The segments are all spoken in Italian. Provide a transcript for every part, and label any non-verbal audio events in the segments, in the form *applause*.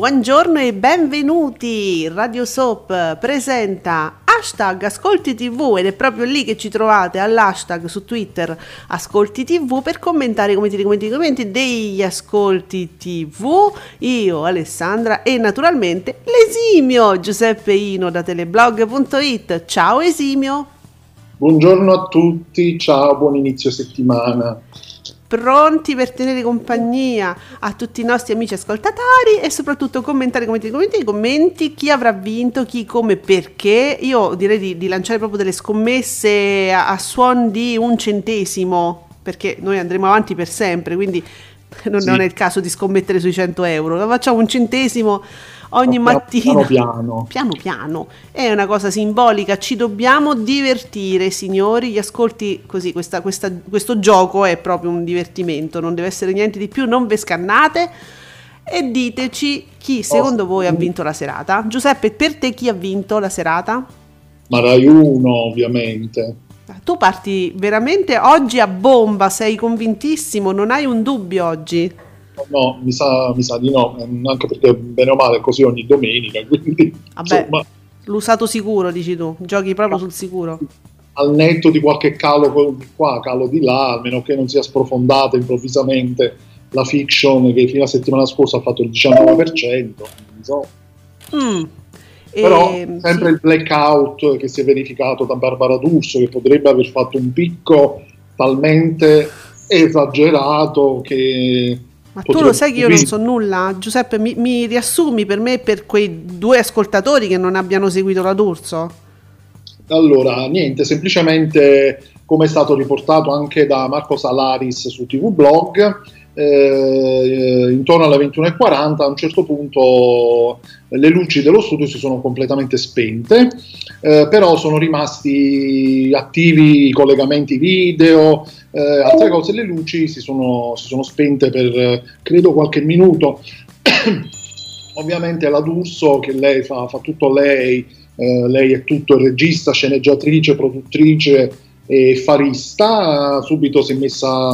Buongiorno e benvenuti! Radio Soap presenta hashtag Ascolti TV ed è proprio lì che ci trovate all'hashtag su Twitter Ascolti TV per commentare i commenti, commenti, commenti degli Ascolti TV. Io, Alessandra e naturalmente l'esimio Giuseppe Ino da teleblog.it. Ciao Esimio! Buongiorno a tutti, ciao, buon inizio settimana pronti per tenere compagnia a tutti i nostri amici ascoltatori e soprattutto commentare, commenti, commenti, commenti, chi avrà vinto, chi, come, perché. Io direi di, di lanciare proprio delle scommesse a, a suon di un centesimo, perché noi andremo avanti per sempre, quindi *laughs* non, sì. non è il caso di scommettere sui 100 euro, facciamo un centesimo ogni piano, mattina. Piano *laughs* piano. piano. È una cosa simbolica, ci dobbiamo divertire, signori. Gli ascolti così, questa, questa, questo gioco è proprio un divertimento, non deve essere niente di più, non ve scannate. E diteci chi secondo voi ha vinto la serata. Giuseppe, per te chi ha vinto la serata? Ma Rai 1, ovviamente. Tu parti veramente oggi a bomba, sei convintissimo, non hai un dubbio oggi? No, mi sa, mi sa, di no, anche perché bene o male è così ogni domenica, *laughs* quindi Vabbè, insomma, l'usato sicuro, dici tu, giochi proprio sul sicuro. Al netto di qualche calo di qua, calo di là, almeno che non sia sprofondata improvvisamente la fiction che fino a settimana scorsa ha fatto il 19%, non so. Mm. Però e, sempre sì. il blackout che si è verificato da Barbara D'Urso, che potrebbe aver fatto un picco talmente esagerato che ma tu lo sai che io non so nulla? Giuseppe, mi, mi riassumi per me per quei due ascoltatori che non abbiano seguito la D'Urso? Allora, niente, semplicemente come è stato riportato anche da Marco Salaris su TV Blog, eh, intorno alle 21.40 a un certo punto le luci dello studio si sono completamente spente, eh, però sono rimasti attivi i collegamenti video, eh, altre cose, le luci si sono, si sono spente per credo qualche minuto. *coughs* Ovviamente la D'Urso, che lei fa, fa tutto lei, eh, lei è tutto regista, sceneggiatrice, produttrice e farista, subito si è messa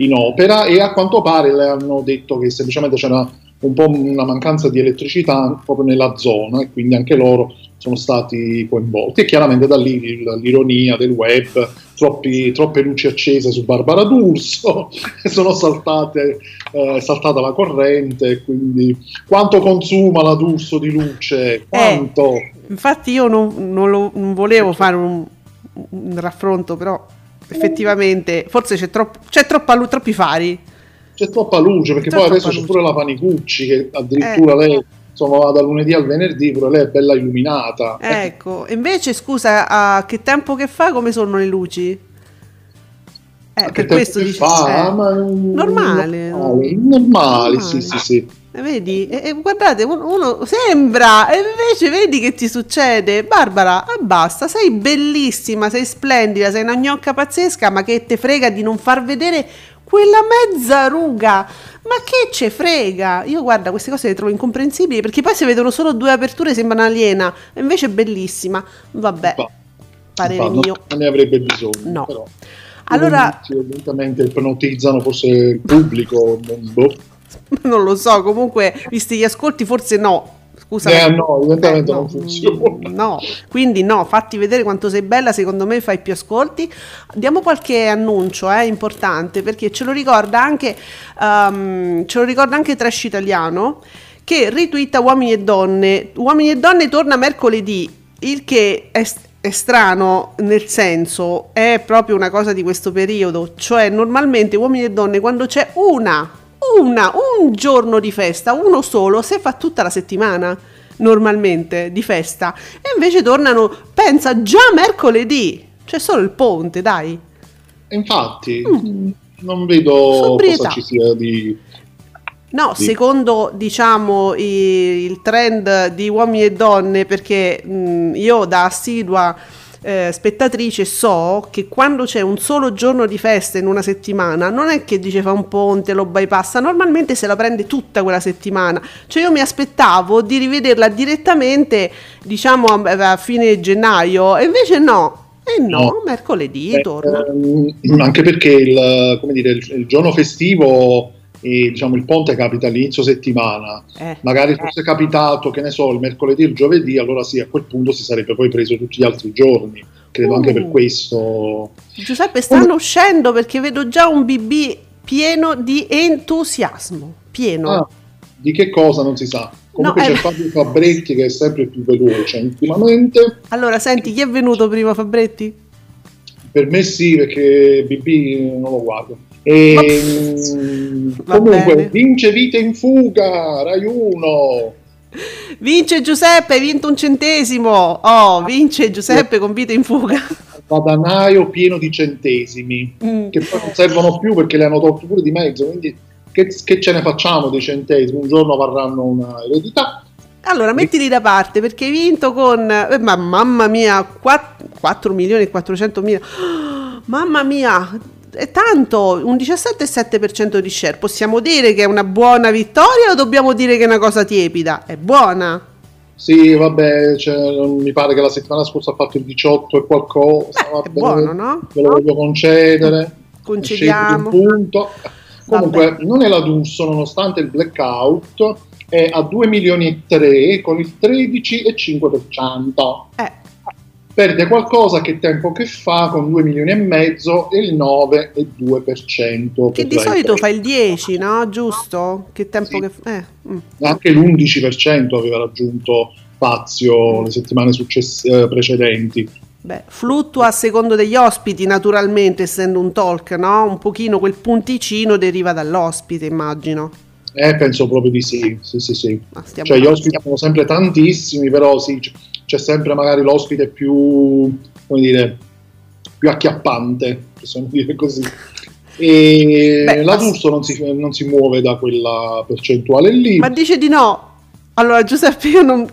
in opera e a quanto pare le hanno detto che semplicemente c'era un po' una mancanza di elettricità proprio nella zona e quindi anche loro sono stati coinvolti e chiaramente da lì l'ironia del web, troppi, troppe luci accese su Barbara D'Urso, *laughs* sono saltate, eh, saltata la corrente, quindi quanto consuma la D'Urso di luce? Quanto? Eh, infatti io non, non, lo, non volevo fare un, un raffronto, però effettivamente forse c'è, troppo, c'è troppa, troppi fari. C'è troppa luce perché c'è poi adesso luce. c'è pure la Panicucci che addirittura eh. lei insomma va da lunedì al venerdì, pure lei è bella illuminata. Ecco, invece scusa, a che tempo che fa come sono le luci? Eh, per questo dici fa? Eh, ma, normale. Normali, normali, sì, sì, sì. Eh, vedi, e, e guardate, uno, sembra, e invece vedi che ti succede. Barbara, ah, basta, sei bellissima, sei splendida, sei una gnocca pazzesca, ma che te frega di non far vedere quella mezza ruga. Ma che ce frega? Io guarda, queste cose le trovo incomprensibili perché poi si vedono solo due aperture sembrano aliena, invece è bellissima. Vabbè, bah, parere bah, mio. Non ne avrebbe bisogno. No. Però. Allora, evidentemente ipnotizzano forse il pubblico. Boh. *laughs* non lo so, comunque, visti gli ascolti, forse no. Scusa, eh, no, evidentemente eh, no, non funziona. *laughs* No, quindi no, fatti vedere quanto sei bella, secondo me fai più ascolti. Diamo qualche annuncio eh, importante perché ce lo ricorda anche, um, ce lo ricorda anche Trash Italiano che ritwitta Uomini e Donne. Uomini e Donne torna mercoledì, il che è, è strano nel senso, è proprio una cosa di questo periodo, cioè normalmente Uomini e Donne quando c'è una una, un giorno di festa, uno solo, se fa tutta la settimana normalmente di festa e invece tornano, pensa già mercoledì. C'è solo il ponte, dai. Infatti, mm. non vedo Sobrietà. cosa ci sia di... No, Sì. secondo diciamo il trend di uomini e donne, perché mh, io da assidua eh, spettatrice so che quando c'è un solo giorno di festa in una settimana, non è che dice fa un ponte, lo bypassa, normalmente se la prende tutta quella settimana. Cioè io mi aspettavo di rivederla direttamente, diciamo a, a fine gennaio, e invece no. E no, No. mercoledì Eh, torna. ehm, anche perché il, come dire, il, il giorno festivo e diciamo, il ponte capita all'inizio settimana. Eh. Magari fosse capitato, che ne so, il mercoledì o il giovedì, allora sì, a quel punto si sarebbe poi preso tutti gli altri giorni. Credo anche per Uh. questo. Giuseppe, stanno uscendo perché vedo già un BB pieno di entusiasmo. Pieno. Ah, di che cosa non si sa. Comunque No, c'è eh. Fabio Fabretti che è sempre più veloce ultimamente. Allora, senti, chi è venuto prima, Fabretti? Per me sì, perché BB non lo guardo. E, mm, comunque bene. vince vite in fuga, Rai 1. Vince Giuseppe, hai vinto un centesimo. Oh, vince Giuseppe con vita in fuga. Badanaio pieno di centesimi, Mm. che poi non servono più perché le hanno tolti pure di mezzo, quindi che, che ce ne facciamo dei centesimi? Un giorno varranno una eredità. Allora, mettili da parte perché hai vinto con, eh, ma mamma mia, 4, milioni e 400 mila. *gasps* Mamma mia, è tanto, un 17,7% di share. Possiamo dire che è una buona vittoria o dobbiamo dire che è una cosa tiepida? È buona? Sì, vabbè, cioè, mi pare che la settimana scorsa ha fatto il 18 e qualcosa. Beh, va è buono, no? Ve lo voglio concedere. Concediamo. Un punto. Comunque, Vabbè. non è la D'Urso, nonostante il blackout, è a 2 milioni e 3 con il 13,5%. Eh, Perde qualcosa che tempo che fa con 2 milioni e mezzo e il 9,2%. che di solito 3. fa il 10, no? Giusto? Che tempo Sì. che fa? Eh, mm. Anche l'11% aveva raggiunto Fazio le settimane success- eh, precedenti. Beh, fluttua a secondo degli ospiti, naturalmente, essendo un talk, no? Un pochino quel punticino deriva dall'ospite, immagino. Eh, penso proprio di sì, sì, sì, sì. Ma stiamo Cioè, gli ospiti sono sempre tantissimi, però sì, c'è sempre magari l'ospite più, come dire, più acchiappante, possiamo *laughs* dire così. E Beh, la ma- D'Urso non si, non si muove da quella percentuale lì. Ma dice di no. Allora, Giuseppe, io non,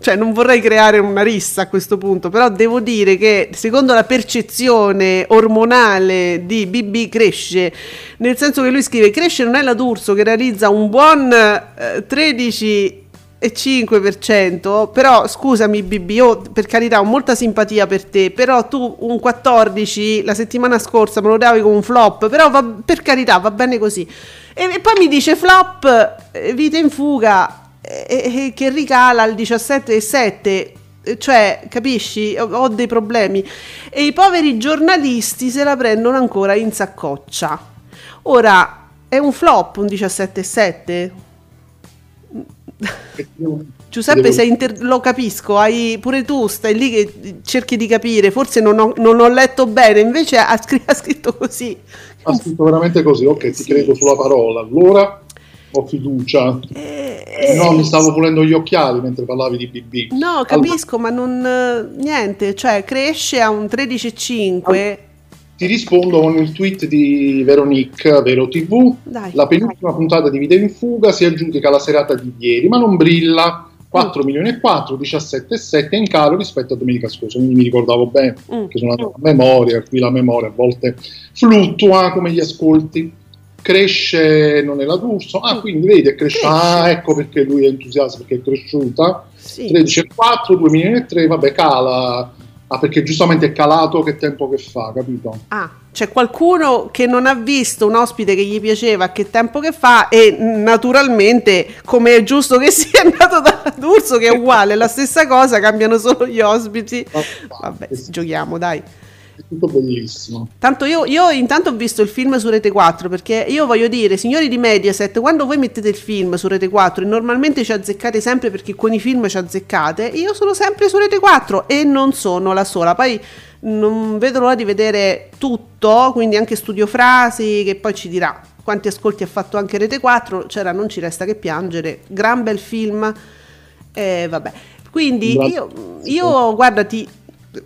cioè, non vorrei creare una rissa a questo punto, però devo dire che secondo la percezione ormonale di BB cresce, nel senso che lui scrive cresce non è la D'Urso che realizza un buon eh, 13,5%, però scusami BB, io per carità ho molta simpatia per te, però tu un 14 la settimana scorsa me lo davi come un flop, però va- per carità va bene così. E, e poi mi dice flop, eh, vita in fuga, eh, che ricala al 17,7, eh, cioè capisci, ho, dei problemi. E i poveri giornalisti se la prendono ancora in saccoccia. Ora, è un flop un 17,7? Giuseppe, inter- lo capisco, hai pure tu, stai lì che cerchi di capire, forse non ho, non ho letto bene, invece ha, scr- ha scritto così. Ha scritto veramente così, ok, ti Sì. credo sulla parola. Allora ho fiducia. Eh, No, mi stavo pulendo gli occhiali mentre parlavi di BB. No, capisco, ma non eh, niente, cioè cresce a un 13,5. Ti rispondo con il tweet di Veronique, Vero TV. Dai. La penultima puntata di Vita in Fuga si aggiudica la serata di ieri, ma non brilla. 4 milioni e 4, 17 e 7 in calo rispetto a domenica scorsa, quindi mi ricordavo bene Mm. che sono andato a memoria, qui la memoria a volte fluttua come gli ascolti. Cresce, non è la d'Urso, ah quindi vedi è cresciuta, Mm. Ah ecco perché lui è entusiasta perché è cresciuta, Sì. 13 e 4, 2 milioni e 3, vabbè cala, ah perché giustamente è calato che tempo che fa, capito? Ah, c'è qualcuno che non ha visto un ospite che gli piaceva che tempo che fa e mm, naturalmente, come è giusto che *laughs* sia, andato da D'Urso che è uguale, la stessa cosa, cambiano solo gli ospiti. Vabbè, giochiamo, dai. È tutto bellissimo. Tanto io, io intanto ho visto il film su Rete 4 perché io voglio dire, signori di Mediaset, quando voi mettete il film su Rete 4 e normalmente ci azzeccate sempre perché con i film ci azzeccate, io sono sempre su Rete 4 e non sono la sola. Poi non vedo l'ora di vedere tutto, quindi anche Studio Frasi che poi ci dirà quanti ascolti ha fatto anche Rete 4, c'era Non ci resta che piangere, gran bel film, eh, vabbè. Quindi io, io guarda, ti,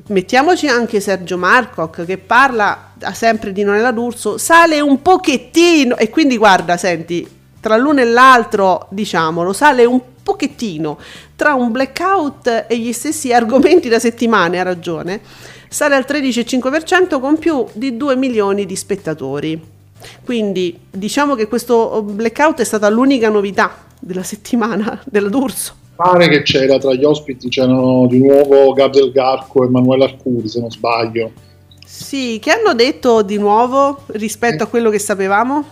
mettiamoci anche Sergio Marcoc che parla sempre di Nonella D'Urso, sale un pochettino e quindi guarda, senti, tra l'uno e l'altro, diciamolo, sale un pochettino tra un blackout e gli stessi argomenti da settimane, ha ragione, sale al 13,5% con più di 2 milioni di spettatori. Quindi diciamo che questo blackout è stata l'unica novità della settimana della D'Urso. Pare che c'era tra gli ospiti c'erano di nuovo Gabriel Garco e Emanuele Arcuri, se non sbaglio. Sì, che hanno detto di nuovo rispetto a quello che sapevamo?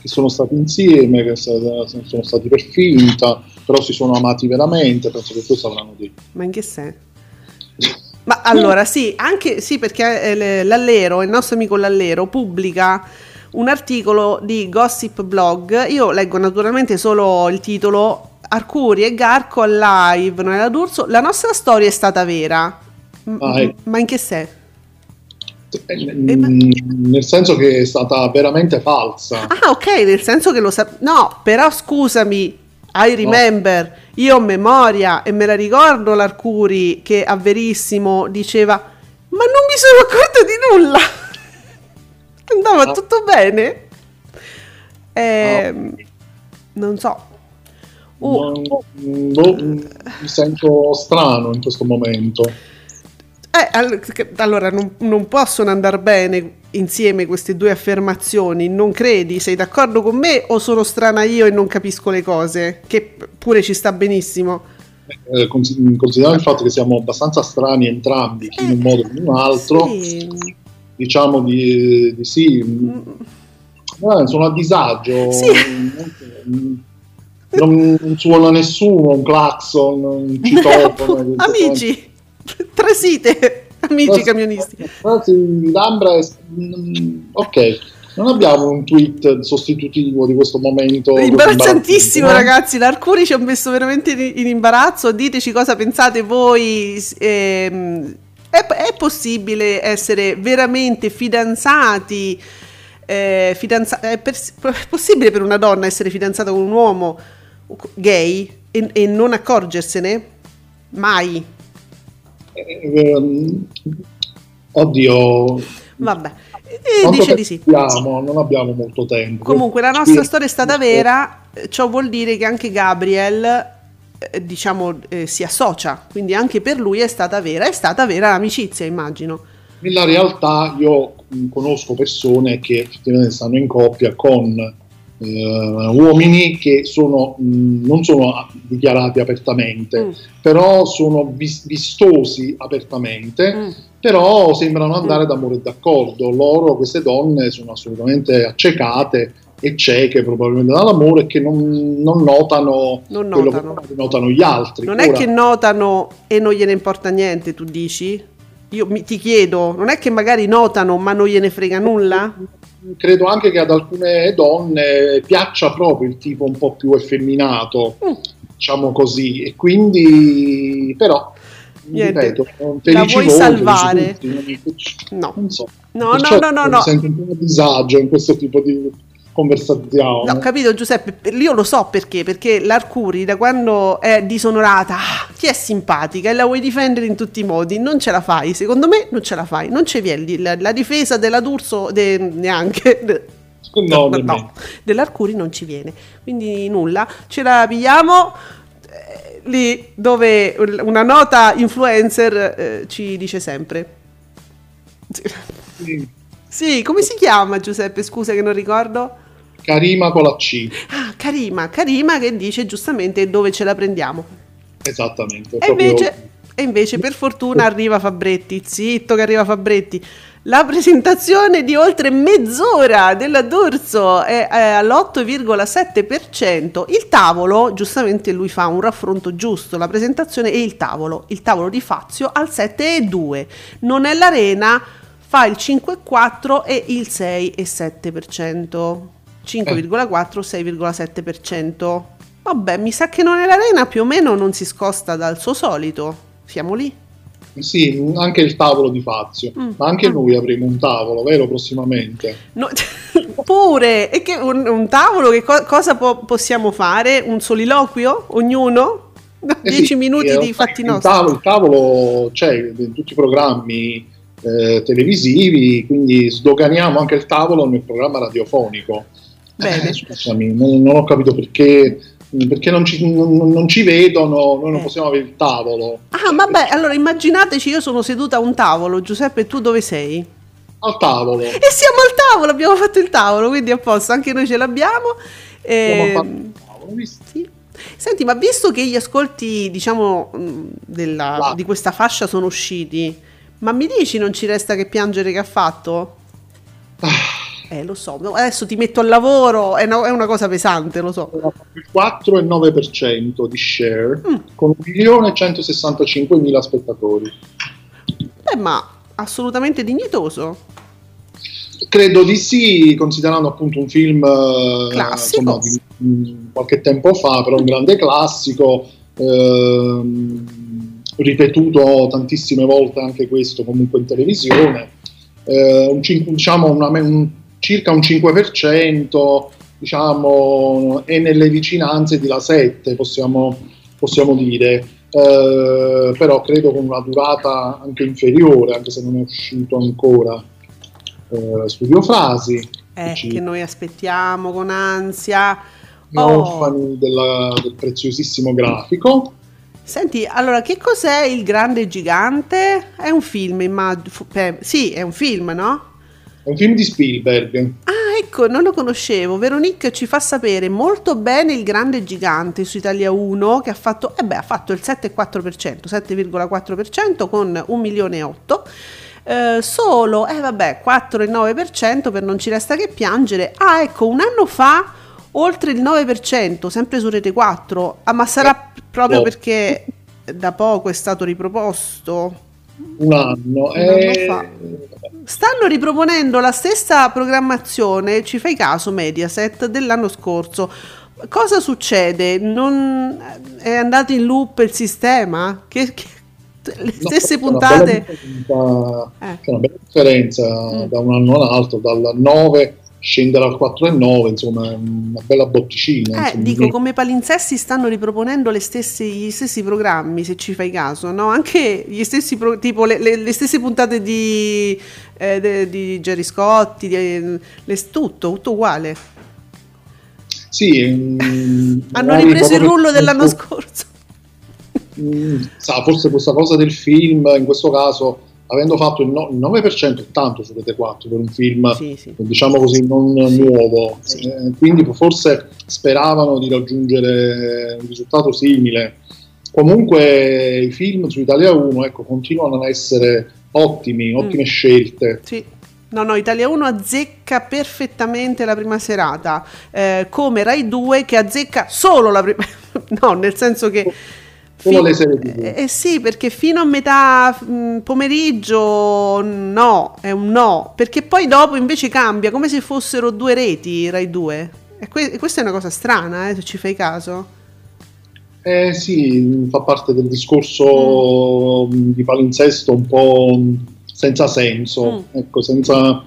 Che sono stati insieme, che sono stati per finta, però si sono amati veramente, penso che questo avranno detto. Ma in che senso? Ma allora sì, anche sì, perché eh, l'Allero, il nostro amico l'Allero, pubblica un articolo di Gossip Blog. Io leggo naturalmente solo il titolo Arcuri e Garco live, non era d'Urso. La nostra storia è stata vera. Ah, ecco. Ma in che senso? Eh, nel senso che è stata veramente falsa. Ah, ok, nel senso che lo sa. No, però scusami, I remember, no. io ho memoria e me la ricordo l'Arcuri che a Verissimo diceva ma non mi sono accorta di nulla. *laughs* Andava no. tutto bene. Eh, no. Non so. Uh, non, boh, mi sento strano in questo momento. Eh, allora, non, non, possono andare bene insieme queste due affermazioni, non credi? Sei d'accordo con me o sono strana io e non capisco le cose? Che pure ci sta benissimo. Eh, considerando il fatto che siamo abbastanza strani entrambi, chi in un modo che in un altro, sì. diciamo di, di sì. Mm. Eh, sono a disagio. Sì. Non, non, suona nessuno, un clacson, un *laughs* citofono. Amici, tre site, amici camionisti. L'Ambra è... Ok, non abbiamo un tweet sostitutivo di questo momento. Imbarazzantissimo, ragazzi. L'Arcuri ci ha messo veramente in imbarazzo. Diteci cosa pensate voi. Ehm, è, è, possibile essere veramente fidanzati? Eh, fidanza- è, per, è possibile per una donna essere fidanzata con un uomo gay e, e non accorgersene? Mai. Eh, oddio. Vabbè. E dice di sì. Non abbiamo molto tempo. Comunque la nostra storia è stata vera, ciò vuol dire che anche Gabriel eh, diciamo eh, si associa, quindi anche per lui è stata vera, è stata vera l'amicizia, immagino. Nella realtà io conosco persone che effettivamente stanno in coppia con uomini che sono, mm, non sono dichiarati apertamente, mm. però sono vis- vistosi apertamente, mm. però sembrano andare mm. d'amore e d'accordo. Loro, queste donne, sono assolutamente accecate e cieche probabilmente dall'amore che non, non notano non quello notano. che notano gli altri. Non Ora, è che notano e non gliene importa niente, tu dici? Io mi, ti chiedo, non è che magari notano ma non gliene frega nulla? credo anche che ad alcune donne piaccia proprio il tipo un po' più effeminato, mm. diciamo così, e quindi però Niente. ripeto, la vuoi voi, salvare? Tutti, no. Non so. No, no, no, no, no. Sento un po' disagio in questo tipo di conversazione. ho capito Giuseppe, io lo so perché, perché l'Arcuri da quando è disonorata ah, ti è simpatica e la vuoi difendere in tutti i modi, non ce la fai, secondo me non ce la fai, non ci viene la, la difesa della D'Urso de, neanche. No, no, no, dell'Arcuri non ci viene, quindi nulla, ce la pigliamo eh, lì dove una nota influencer eh, ci dice sempre. Sì. sì, come si chiama Giuseppe? Scusa che non ricordo. Karima con la C. Ah, Karima, Karima che dice giustamente dove ce la prendiamo. Esattamente. E, invece, e invece per fortuna arriva Fabretti, zitto che arriva Fabretti. La presentazione di oltre mezz'ora della D'Urso è, è all'8,7%. Il tavolo, giustamente lui fa un raffronto giusto, la presentazione e il tavolo. Il tavolo di Fazio al 7,2%. Non è l'arena, fa il 5,4% e il 6,7%. 5,4-6,7%. Vabbè, mi sa che non è l'arena, più o meno non si scosta dal suo solito. Siamo lì. Sì, anche il tavolo di Fazio, mm. ma anche mm. noi avremo un tavolo, vero, prossimamente? No, *laughs* pure, e che un, un tavolo, che co- cosa po- possiamo fare? Un soliloquio? Ognuno? Eh 10 sì, minuti eh, di fatti nostri. tavolo, il tavolo c'è in tutti i programmi eh, televisivi, quindi sdoganiamo anche il tavolo nel programma radiofonico. Bene. Eh, scusami, non, non ho capito perché, perché non, ci, non- non ci vedono, noi non Eh. possiamo avere il tavolo. Ah, vabbè, allora immaginateci, io sono seduta a un tavolo, Giuseppe, tu dove sei? Al tavolo. E siamo al tavolo, abbiamo fatto il tavolo, quindi a posto, anche noi ce l'abbiamo. Abbiamo Ehm, tavolo? Sì. Senti, ma visto che gli ascolti, diciamo, della- Va. di questa fascia sono usciti, ma mi dici non ci resta che piangere che ha fatto? Eh, lo so, adesso ti metto al lavoro, è, una- è una cosa pesante, lo so. il 4,9% di share Mm. con 1.165.000 spettatori. Beh, ma assolutamente dignitoso. Credo di sì, considerando appunto un film eh, Classico. insomma, qualche tempo fa, però un grande classico, ehm, ripetuto tantissime volte anche questo comunque in televisione, eh, un diciamo una un- circa un 5%, diciamo, è nelle vicinanze di La 7, possiamo, possiamo dire. Eh, però credo con una durata anche inferiore, anche se non è uscito ancora eh, Studio Frasi, Eh, Ci- che noi aspettiamo con ansia. Oh. orfani della- del preziosissimo grafico. Senti, allora, che cos'è Il Grande Gigante? È un film, immagino. sì, è un film, no? È un film di Spielberg. Ah, ecco, non lo conoscevo. Veronique ci fa sapere molto bene il grande gigante su Italia 1 che ha fatto, eh beh, ha fatto il 7,4%, 7,4% con 1 milione e 8. Eh, solo, eh vabbè, 4,9% per non ci resta che piangere. Ah, ecco, un anno fa oltre il 9%, sempre su Rete 4. Ah, ma sarà proprio no. perché da poco è stato riproposto? Un anno. Un anno eh. Stanno riproponendo la stessa programmazione, ci fai caso Mediaset, dell'anno scorso. Cosa succede? Non è andato in loop il sistema? Che, che- le no, stesse c'è una puntate? bella differenza- Eh. C'è una bella differenza Mm. da un anno all'altro, dal 9 scendere al 4,9, insomma, una bella botticina. Eh, dico, come palinsesti stanno riproponendo le stesse- gli stessi programmi, se ci fai caso, no? Anche gli stessi, pro- tipo le, le- le stesse puntate di, eh, de- di Jerry Scotti, di- le- tutto, tutto uguale. Sì, mm, Hanno ripreso il rullo dell'anno scorso. Mm, sa, forse questa cosa del film, in questo caso, avendo fatto il, no- il 9% è tanto su Rete 4 per un film, Sì, sì. diciamo così, non Sì, nuovo. Eh, quindi forse speravano di raggiungere un risultato simile. Comunque i film su Italia 1 ecco, continuano a essere ottimi, ottime Mm. scelte. Sì. No, no, Italia 1 azzecca perfettamente la prima serata, eh, come Rai 2 che azzecca solo la prima... *laughs* no, nel senso che... Solo le serie TV. Eh, eh sì, perché fino a metà mh, pomeriggio no, è un no, perché poi dopo invece cambia, come se fossero due reti Rai 2. E, que- e questa è una cosa strana, eh, se ci fai caso. Eh sì, fa parte del discorso Mm. di palinsesto un po' senza senso, Mm. ecco, senza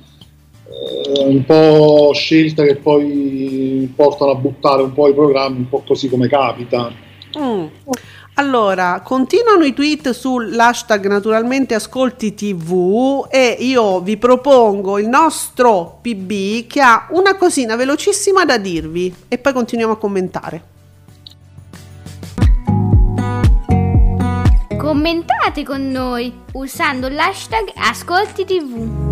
eh, un po' scelte che poi portano a buttare un po' i programmi un po' così come capita. Mm. Allora, continuano i tweet sull'hashtag naturalmente ascolti tv e io vi propongo il nostro PB che ha una cosina velocissima da dirvi e poi continuiamo a commentare. Commentate con noi usando l'hashtag Ascolti TV.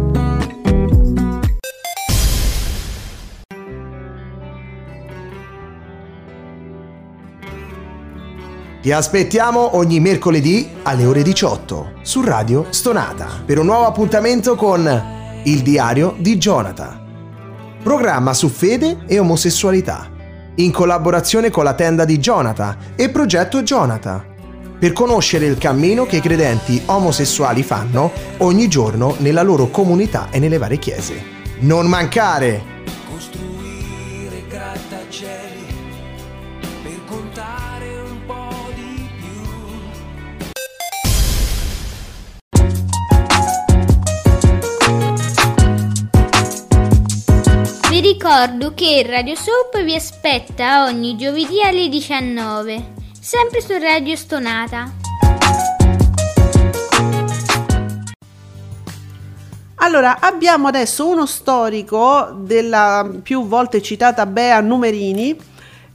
Ti aspettiamo ogni mercoledì alle ore 18 su Radio Stonata per un nuovo appuntamento con Il diario di Jonathan. Programma su fede e omosessualità, in collaborazione con la tenda di Jonathan e Progetto Jonathan, per conoscere il cammino che i credenti omosessuali fanno ogni giorno nella loro comunità e nelle varie chiese. Non mancare! Ricordo che Radio Soap vi aspetta ogni giovedì alle 19, sempre su Radio Stonata. Allora, abbiamo adesso uno storico della più volte citata Bea Numerini.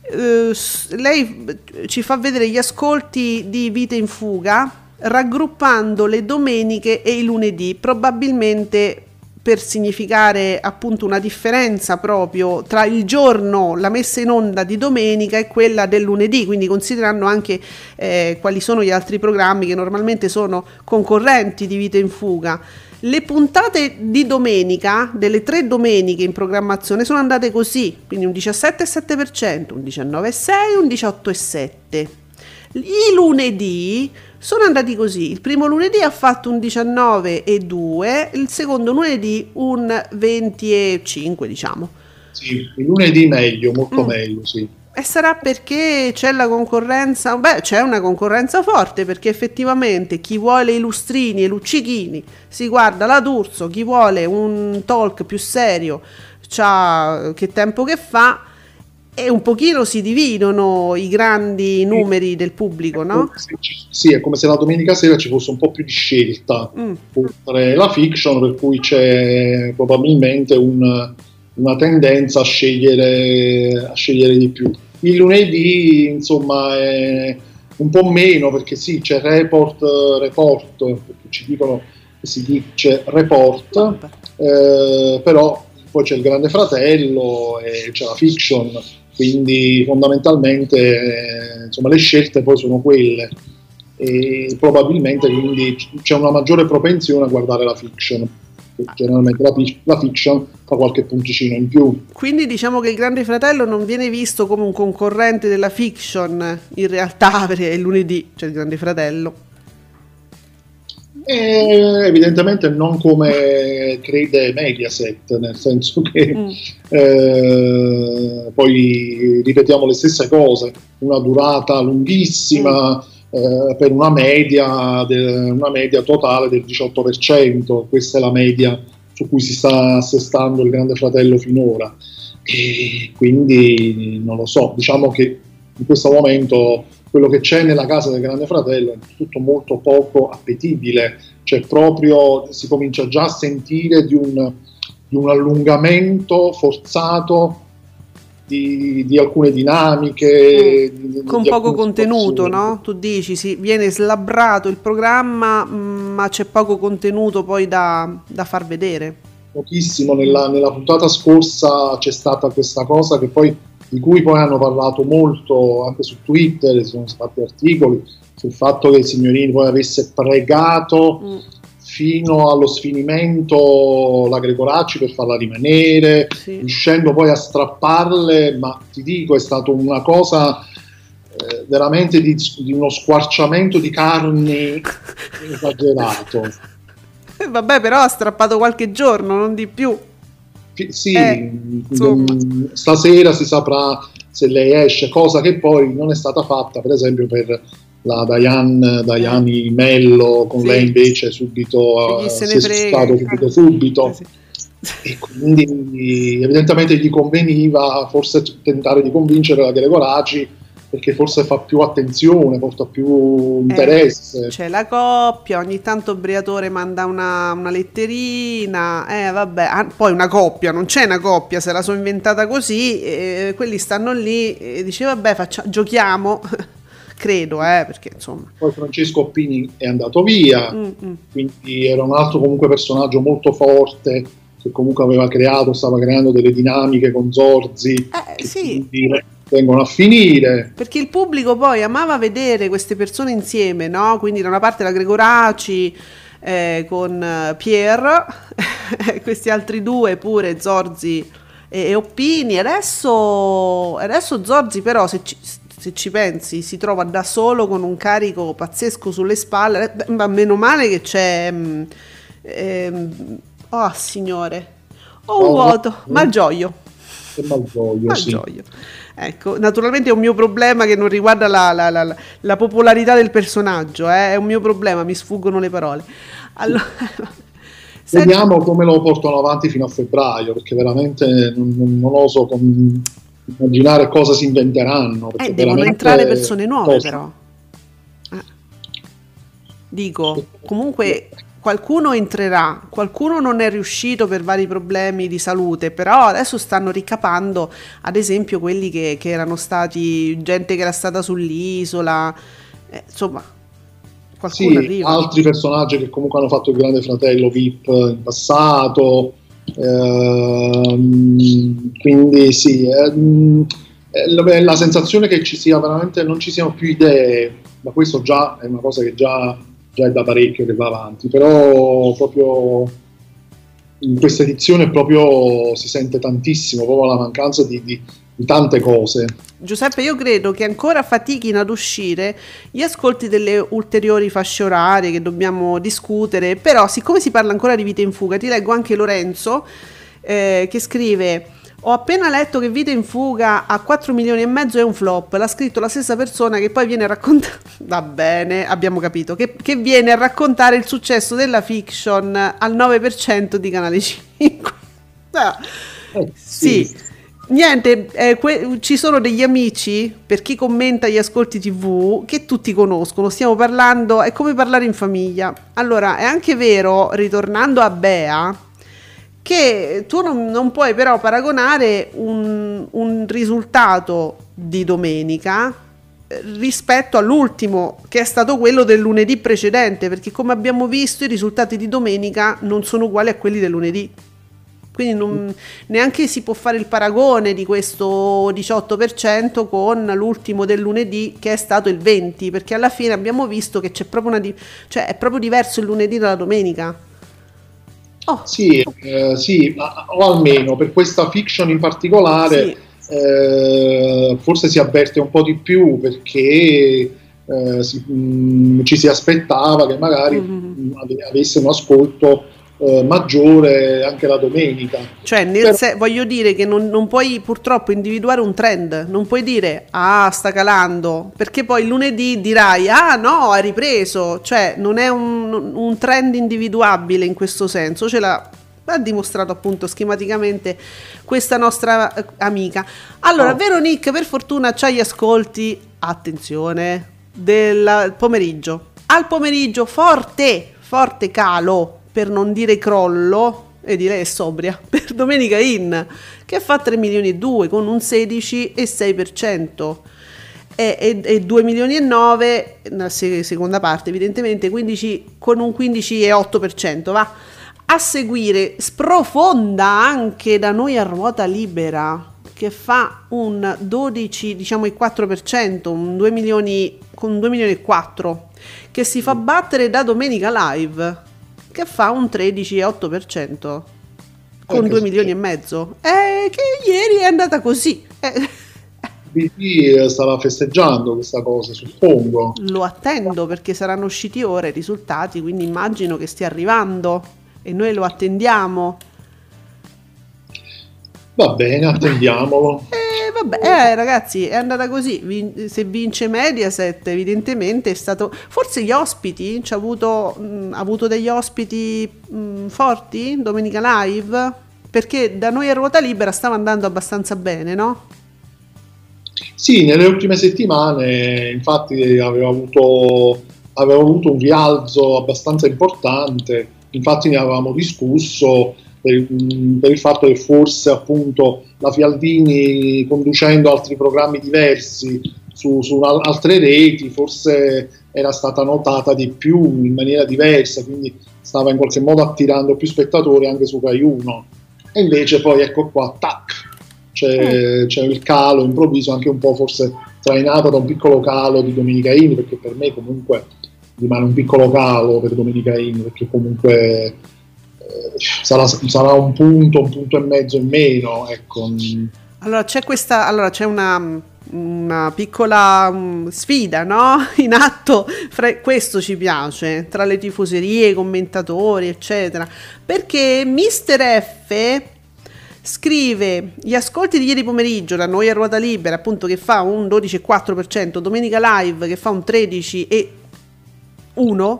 Eh, lei ci fa vedere gli ascolti di Vite in Fuga raggruppando le domeniche e i lunedì, probabilmente per significare appunto una differenza proprio tra il giorno, la messa in onda di domenica e quella del lunedì, quindi considerando anche eh, quali sono gli altri programmi che normalmente sono concorrenti di Vite in Fuga. Le puntate di domenica, delle tre domeniche in programmazione, sono andate così, quindi un 17,7%, un 19,6%, un 18,7%. I lunedì sono andati così, il primo lunedì ha fatto un 19,2%, il secondo lunedì un 20,5% diciamo. Sì, il lunedì meglio, molto Mm. meglio, sì. E sarà perché c'è la concorrenza, beh c'è una concorrenza forte perché effettivamente chi vuole i lustrini e luccichini si guarda la D'Urso, chi vuole un talk più serio c'ha che tempo che fa e un pochino si dividono i grandi numeri del pubblico, no? Sì, è come se la domenica sera ci fosse un po' più di scelta Mm. oltre la fiction, per cui c'è probabilmente un- una tendenza a scegliere, a scegliere di più. Il lunedì, insomma, è un po' meno perché sì, c'è report, eh, report, perché ci dicono che si dice report, eh, però poi c'è il Grande Fratello e c'è la fiction, quindi fondamentalmente eh, insomma, le scelte poi sono quelle e probabilmente quindi c'è una maggiore propensione a guardare la fiction. Generalmente la, la fiction fa qualche punticino in più. Quindi diciamo che il Grande Fratello non viene visto come un concorrente della fiction in realtà *laughs* perché è lunedì, c'è il Grande Fratello. E evidentemente non come crede Mediaset, nel senso che Mm. eh, poi ripetiamo le stesse cose, una durata lunghissima eh, per una media, de- una media totale del 18%, questa è la media su cui si sta assestando il Grande Fratello finora. E quindi non lo so, diciamo che in questo momento quello che c'è nella casa del Grande Fratello è tutto molto poco appetibile, cioè proprio si comincia già a sentire di un, di un allungamento forzato di, di alcune dinamiche. di- di- Mm. Con di poco contenuto, no? Tu dici, sì, viene slabbrato il programma, mm, ma c'è poco contenuto poi da, da far vedere. pochissimo. Nella, nella puntata scorsa c'è stata questa cosa che poi, di cui poi hanno parlato molto anche su Twitter, sono stati articoli sul fatto che il signorini poi avesse pregato Mm, fino allo sfinimento la Gregoracci per farla rimanere, sì. riuscendo poi a strapparle, ma ti dico è stato una cosa eh, veramente di, di uno squarciamento di carni *laughs* esagerato. Vabbè, però ha strappato qualche giorno, non di più. Sì, Eh, stasera si saprà se lei esce, cosa che poi non è stata fatta, per esempio, per la Diane, Diane Mello, con Sì. lei invece subito eh, se si è spostato subito subito. Eh, sì. E quindi evidentemente gli conveniva forse tentare di convincere la Gregoraci perché forse fa più attenzione, porta più interesse. C'è la coppia, ogni tanto Briatore manda una, una letterina, eh vabbè, ah, poi una coppia, non c'è una coppia, se la sono inventata così, eh, quelli stanno lì e dice vabbè faccia- giochiamo, *laughs* credo, eh, perché insomma... Poi Francesco Oppini è andato via, mm, mm. quindi era un altro comunque personaggio molto forte che comunque aveva creato, stava creando delle dinamiche con Zorzi Eh, sì. Vengono a finire. Perché il pubblico poi amava vedere queste persone insieme, no? Quindi da una parte la Gregoraci eh, con eh, Pierre, *laughs* questi altri due pure, Zorzi e, e Oppini. Adesso, adesso Zorzi però, se ci, se ci pensi, si trova da solo con un carico pazzesco sulle spalle, eh, ma meno male che c'è... mm, ehm, oh, signore. Oh, Oh, vuoto, no. Malgioglio. Che malgioglio, sì. Ecco, naturalmente è un mio problema che non riguarda la, la- la- la- la popolarità del personaggio, eh, è un mio problema, mi sfuggono le parole. Allora, *laughs* senti- Vediamo come lo portano avanti fino a febbraio, perché veramente non, non- non oso con- immaginare cosa si inventeranno. Eh, devono entrare persone nuove cosa- però. Eh. Dico, comunque qualcuno entrerà, qualcuno non è riuscito per vari problemi di salute, però adesso stanno ricapando, ad esempio, quelli che, che erano stati, gente che era stata sull'isola, eh, insomma, qualcuno Sì, arriva. altri personaggi che comunque hanno fatto il Grande Fratello VIP in passato. ehm, quindi sì, ehm, eh, la, la sensazione che ci sia veramente non ci siano più idee, ma questo già è una cosa che già, già è da parecchio che va avanti, però proprio in questa edizione proprio si sente tantissimo, proprio la mancanza di, di- di tante cose. Giuseppe, io credo che ancora fatichino ad uscire gli ascolti delle ulteriori fasce orarie che dobbiamo discutere, però siccome si parla ancora di Vita in fuga, ti leggo anche Lorenzo eh, che scrive ho appena letto che Vita in fuga a 4 milioni e mezzo è un flop, l'ha scritto la stessa persona che poi viene a raccontare, *laughs* va bene, abbiamo capito, che, che viene a raccontare il successo della fiction al 9% di Canale *laughs* 5. Ah, Eh, sì. Niente, eh, que- ci sono degli amici, per chi commenta gli ascolti TV, che tutti conoscono. Stiamo parlando, è come parlare in famiglia. Allora, è anche vero, ritornando a Bea, che tu non, non puoi però paragonare un, un risultato di domenica eh, rispetto all'ultimo che è stato quello del lunedì precedente perché come abbiamo visto i risultati di domenica non sono uguali a quelli del lunedì quindi non- neanche si può fare il paragone di questo 18% con l'ultimo del lunedì che è stato il 20%, perché alla fine abbiamo visto che c'è proprio una di- cioè è proprio diverso il lunedì dalla domenica. Oh, Sì, eh, sì, ma- o almeno per questa fiction in particolare sì. eh, forse si avverte un po' di più perché eh, si- mh, ci si aspettava che magari Mhm. mh, ave- avesse un ascolto eh, maggiore anche la domenica. Cioè, nel Però- se- voglio dire che non, non puoi purtroppo individuare un trend, non puoi dire ah sta calando, perché poi lunedì dirai ah no ha ripreso, cioè non è un, un trend individuabile in questo senso, ce l'ha ha dimostrato appunto schematicamente questa nostra eh, amica. Allora, Oh. Veronique per fortuna c'ha gli ascolti, attenzione, del pomeriggio. Al pomeriggio forte, forte calo, per non dire crollo, e direi è sobria, *laughs* per Domenica In, che fa 3 milioni e 2 con un 16,6% e, e, e 2 milioni e 9 nella se- seconda parte evidentemente 15, con un 15,8% va? A seguire sprofonda anche da noi a ruota libera che fa un 12 diciamo il 4% un 2 milioni con 2 milioni e 4 che si fa battere da domenica live che fa un 13,8% con Eh, 2 che milioni e mezzo eh, che ieri è andata così Eh, BT stava festeggiando questa cosa, suppongo. Lo attendo perché saranno usciti ora i risultati, quindi immagino che stia arrivando e noi lo attendiamo. Va bene, attendiamolo. E vabbè, eh, ragazzi, è andata così. Vin- se vince Mediaset, evidentemente è stato. Forse gli ospiti ci ha avuto, ha avuto degli ospiti mh, forti domenica live. Perché da noi a ruota libera stava andando abbastanza bene, no? Sì, nelle ultime settimane infatti aveva avuto, aveva avuto un rialzo abbastanza importante, infatti ne avevamo discusso per, per il fatto che forse appunto la Fialdini conducendo altri programmi diversi su, su al- altre reti forse era stata notata di più in maniera diversa, quindi stava in qualche modo attirando più spettatori anche su Rai 1. E invece poi ecco qua, tac, c'è, c'è il calo improvviso, anche un po' forse trainato da un piccolo calo di Domenica In, perché per me comunque rimane un piccolo calo per Domenica In, perché comunque sarà, sarà un punto, un punto e mezzo in meno, ecco. Allora c'è questa, allora c'è una, una piccola mm, sfida, no? *laughs* In atto, fra- questo ci piace, tra le tifoserie, i commentatori, eccetera, perché Mister F scrive gli ascolti di ieri pomeriggio da noi a ruota libera, appunto che fa un 12,4%, domenica live che fa un 13,1%,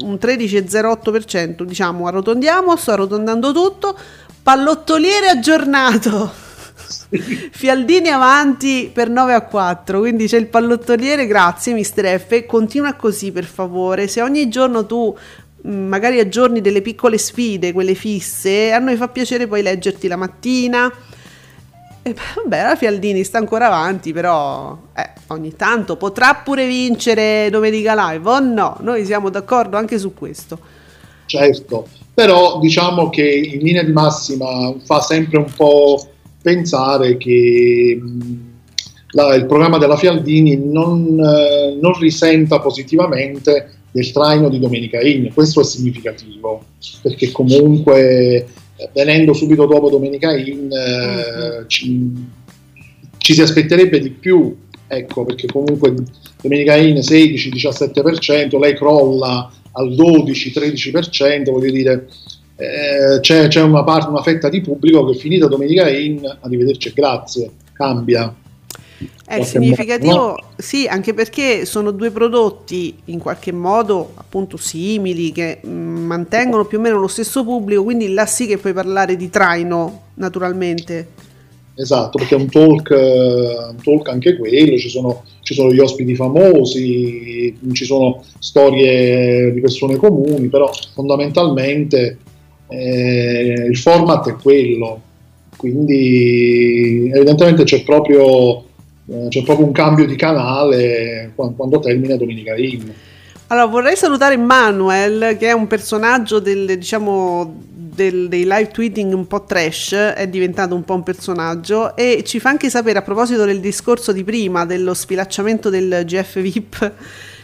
un 13,08%, diciamo, arrotondiamo, sto arrotondando tutto, pallottoliere aggiornato. *laughs* Fialdini avanti per 9 a 4, quindi c'è il pallottoliere, grazie mister F, continua così per favore, se ogni giorno tu mh, magari aggiorni delle piccole sfide, quelle fisse, a noi fa piacere poi leggerti la mattina. E beh, la Fialdini sta ancora avanti, però eh, ogni tanto potrà pure vincere Domenica Live o no? Noi siamo d'accordo anche su questo. certo, però diciamo che in linea di massima fa sempre un po' pensare che mh, la- il programma della Fialdini non, eh, non risenta positivamente del traino di Domenica In, questo è significativo, perché comunque venendo subito dopo Domenica In eh, ci, ci si di più, ecco, perché comunque Domenica In 16-17%, lei crolla al 12-13%, voglio dire, eh, c'è, c'è una, parte, una fetta di pubblico che finita Domenica In, arrivederci grazie, cambia. È Qualche significativo, modo, sì, anche perché sono due prodotti in qualche modo appunto simili che mh, mantengono più o meno lo stesso pubblico, quindi là sì che puoi parlare di traino, naturalmente. Esatto, perché è un talk, eh, un talk anche quello, ci sono, ci sono gli ospiti famosi, ci sono storie di persone comuni, però fondamentalmente eh, il format è quello, quindi evidentemente c'è proprio, eh, c'è proprio un cambio di canale quando, termina Domenica In. Allora, vorrei salutare Manuel, che è un personaggio del, diciamo, del- dei live tweeting un po' trash, è diventato un po' un personaggio e ci fa anche sapere a proposito del discorso di prima, dello sfilacciamento del GF VIP,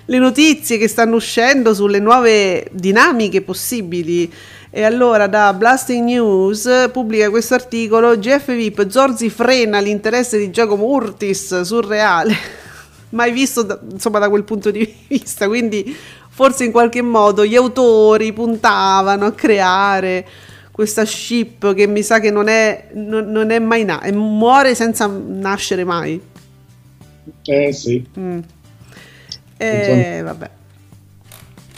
le notizie che stanno uscendo sulle nuove dinamiche possibili. E allora da Blasting News pubblica questo articolo GF VIP Zorzi frena l'interesse di Giacomo Urtis surreale *laughs* mai visto da, insomma da quel punto di vista quindi forse in qualche modo gli autori puntavano a creare questa ship che mi sa che non è, non, non è mai nata muore senza nascere mai Eh sì, Mm. Eh, vabbè.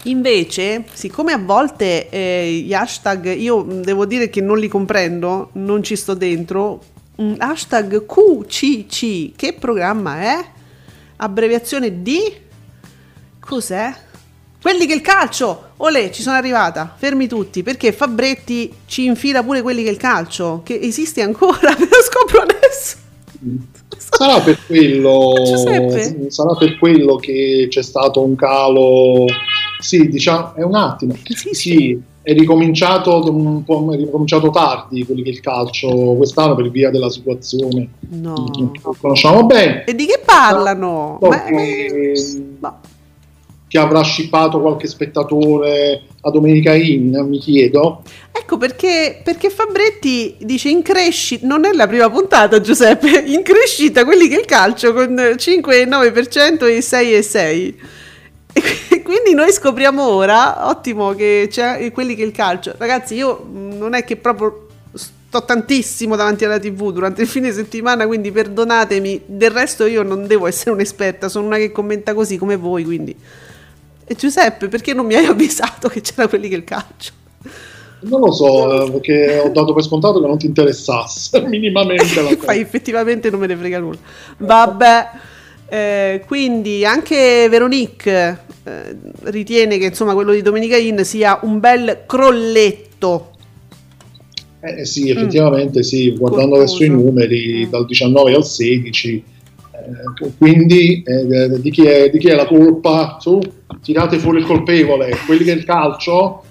Invece, siccome a volte eh, gli hashtag, io devo dire che non li comprendo, non ci sto dentro, un hashtag QCC, che programma è? Abbreviazione di? Cos'è? Quelli che il calcio! Olè, ci sono arrivata, fermi tutti, perché Fabretti ci infila pure quelli che il calcio, che esiste ancora, *laughs* me lo scopro adesso. sarà per quello, sarà per quello che c'è stato un calo. Sì, diciamo, è un attimo. Sì, Sì, è ricominciato un po' è ricominciato tardi quelli che il calcio quest'anno per via della situazione No. che conosciamo bene. E di che parlano? So Ma- che, ma- che avrà shippato qualche spettatore a Domenica In, mi chiedo. Ecco perché, perché Fabretti dice in crescita, non è la prima puntata Giuseppe, *laughs* in crescita quelli che il calcio con 5,9% e 6,6%. E *laughs* qui- quindi noi scopriamo ora, ottimo che c'è quelli che il calcio. Ragazzi, io mh, non è che proprio sto tantissimo davanti alla TV durante il fine settimana, quindi perdonatemi, del resto io non devo essere un'esperta, sono una che commenta così come voi, quindi... E Giuseppe, perché non mi hai *laughs* avvisato che c'era quelli che il calcio? Non lo so, eh, perché ho dato per scontato che non ti interessasse *laughs* minimamente la. Poi effettivamente non me ne frega nulla. Vabbè, eh, quindi anche Veronique eh, ritiene che insomma quello di Domenica In sia un bel crolletto. Eh sì, effettivamente sì, guardando Corposo. adesso i numeri Mm. dal 19 al 16, eh, quindi eh, di, chi è, di chi è la colpa? Su, tirate fuori il colpevole, quelli il calcio,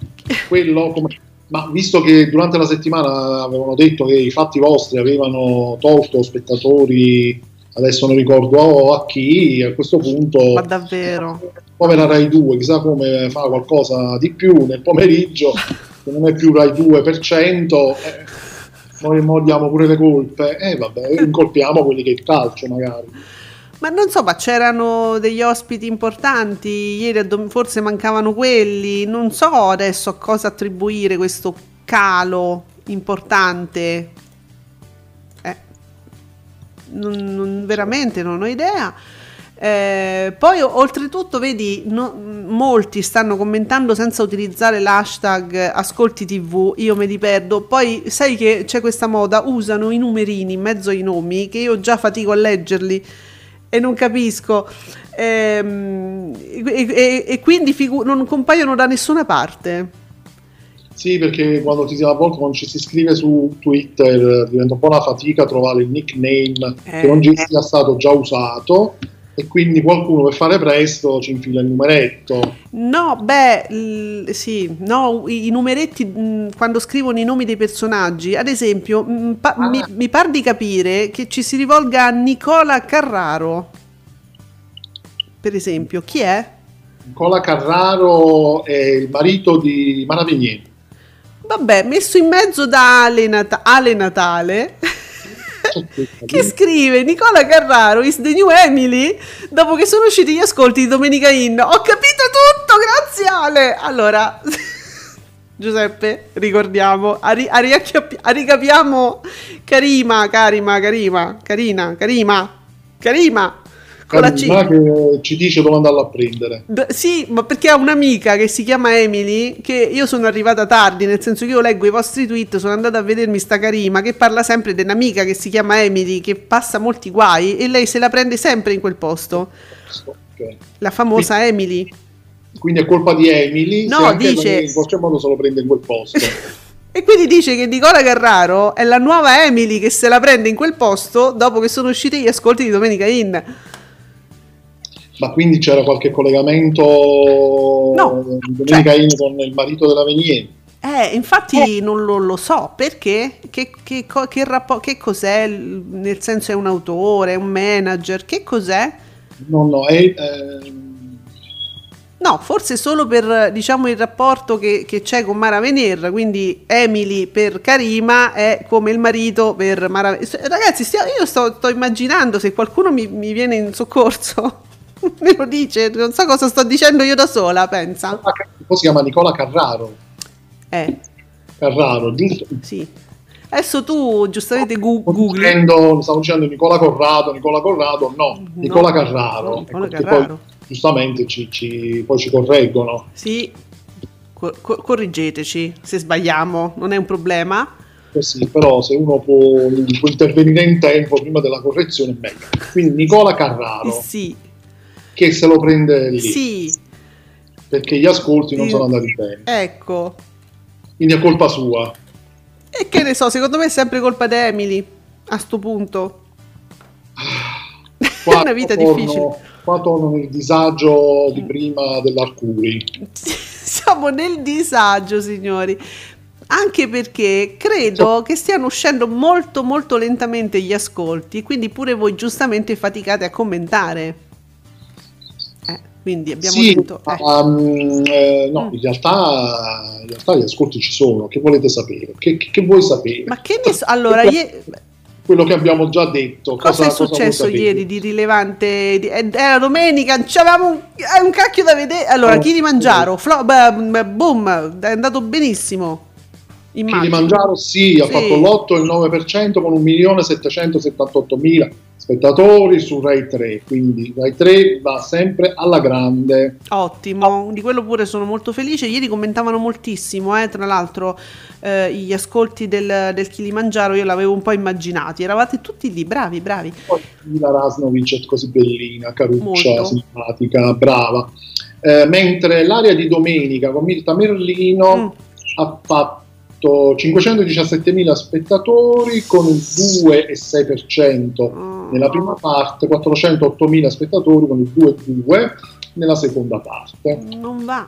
quello come... Ma visto che durante la settimana avevano detto che i fatti vostri avevano tolto spettatori, adesso non ricordo a chi, a questo punto Ma davvero? povera Rai 2, chissà come fa qualcosa di più nel pomeriggio, che *laughs* non è più Rai 2%, eh, noi mo diamo pure le colpe, e vabbè, incolpiamo quelli che il calcio magari. Ma non so, ma c'erano degli ospiti importanti, ieri forse mancavano quelli, non so adesso a cosa attribuire questo calo importante. Eh, non, non- veramente non ho idea. Eh, poi oltretutto vedi no- molti stanno commentando senza utilizzare l'hashtag ascolti tv io me li perdo. Poi sai che c'è questa moda usano i numerini in mezzo ai nomi che io già fatico a leggerli e non capisco. Ehm, e, e- e quindi figu- non compaiono da nessuna parte Sì, perché quando ti, a volte quando ci si scrive su Twitter eh, diventa un po' una fatica trovare il nickname Eh. che non ci sia stato già usato e quindi qualcuno per fare presto ci infila il numeretto. No, beh, l- sì, no, i, i numeretti mh, quando scrivono i nomi dei personaggi, ad esempio, mh, pa- Ah. mi, mi par di capire che ci si rivolga a Nicola Carraro. Per esempio, chi è? Nicola Carraro è il marito di Mara. Vabbè, messo in mezzo da Ale, Nata- Ale Natale. *laughs* che scrive Nicola Carraro is the new Emily. Dopo che sono usciti gli ascolti di Domenica In ho capito tutto grazie Ale. Allora *laughs* Giuseppe ricordiamo a, ri- a riacchiappi- a ricapiamo Karima Karima Karima Carina Karima Karima con la C Carina che ci dice dove andarlo a prendere. D- sì, ma perché ha un'amica che si chiama Emily, che io sono arrivata tardi, nel senso che io leggo i vostri tweet, sono andata a vedermi sta Karima che parla sempre di un'amica che si chiama Emily, che passa molti guai e lei se la prende sempre in quel posto, Ok. la famosa Emily. Quindi è colpa di Emily, No, dice- in qualche modo se lo prende in quel posto. *laughs* E quindi dice che Nicola Carraro è la nuova Emily che se la prende in quel posto dopo che sono usciti gli ascolti di Domenica In. Ma quindi c'era qualche collegamento No, di Domenica cioè- In con il marito della Venier? Eh, infatti non lo, lo so perché, che, che, che, rappo- che cos'è, nel senso è un autore, è un manager, che cos'è? No, no, è, ehm, No, forse solo per diciamo il rapporto che, che c'è con Mara Vener, quindi Emily per Karima è come il marito per Mara S- Ragazzi, stia- io sto, sto immaginando se qualcuno mi, mi viene in soccorso, me *laughs* lo dice, non so cosa sto dicendo io da sola, pensa. poi si chiama Nicola Carraro. Eh, Carraro, giusto? sì. Adesso tu giustamente googli. dicendo, stavo dicendo Nicola Corrado, Nicola Corrado, no, Nicola Carraro. Nicola Perché Carraro. Poi, giustamente ci, ci- poi ci correggono. Sì, co- co- correggeteci se sbagliamo, non è un problema. Eh sì, però se uno può, può intervenire in tempo prima della correzione è meglio. Quindi Nicola Carraro, Sì, che se lo prende lì, sì, perché gli ascolti non Sì. sono andati bene. ecco. Quindi è colpa sua. E che ne so, secondo me è sempre colpa di Emily a sto punto. Qua *laughs* È una vita torno- difficile. Qua torno nel disagio di prima dell'Arcuri. *laughs* Siamo nel disagio, signori. Anche perché credo che stiano uscendo molto molto lentamente gli ascolti, quindi pure voi giustamente faticate a commentare. Eh, quindi abbiamo sì, detto... eh. mm, eh, no, Mm. in realtà, in realtà gli ascolti ci sono. Che volete sapere? Che, che- che vuoi sapere? Ma che ne so? Allora, ie- Quello che abbiamo già detto. cosa, è vuoi successo sapere? ieri di rilevante? Di- eh, Era domenica, c'avevamo un, eh, un cacchio da vedere. Allora, Oh, Kilimangiaro, flo- beh, beh, boom, è andato benissimo. Immagino. Kilimangiaro sì, ha Sì. fatto l'8 e il 9% con 1.778.000 spettatori su Rai 3, quindi Rai 3 va sempre alla grande. Ottimo, di quello pure sono molto felice. Ieri commentavano moltissimo, eh, tra l'altro, eh, gli ascolti del, del Kilimangiaro, io l'avevo un po' immaginati. Eravate tutti lì, bravi, bravi. Poi la Rasnovic è così bellina, caruccia, Molto. simpatica, brava. Eh, mentre l'area di domenica con Mirta Merlino Mm. ha fatto 517.000 spettatori con il 2,6% Mm. nella prima parte, 408.000 spettatori con il 2,2% nella seconda parte. Non va.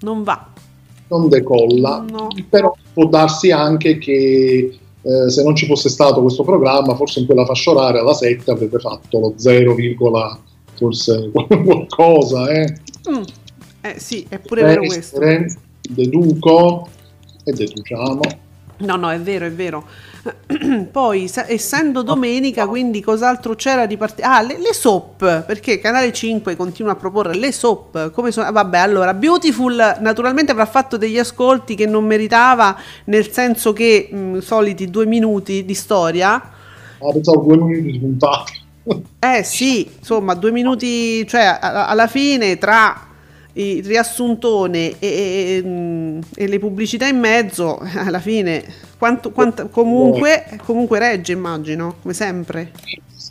Non va. Non decolla, No. però può darsi anche che eh, se non ci fosse stato questo programma, forse in quella fascia oraria la 7 avrebbe fatto lo 0, forse *laughs* qualcosa. Eh. Mm. Eh sì, è pure vero questo. Deduco e deduciamo. No, no, è vero, è vero. *clears throat* Poi, sa- essendo domenica, quindi cos'altro c'era di particolare? Ah, le, le soap, perché Canale 5 continua a proporre le soap. Come sono? Vabbè, allora, Beautiful naturalmente avrà fatto degli ascolti che non meritava, nel senso che mh, soliti due minuti di storia. Ah, pensavo due minuti di puntata. Eh sì, insomma, due minuti, cioè a- alla fine tra il riassuntone e, e- e le pubblicità in mezzo, *laughs* alla fine, quanto, quanto- comunque, comunque regge, immagino, come sempre.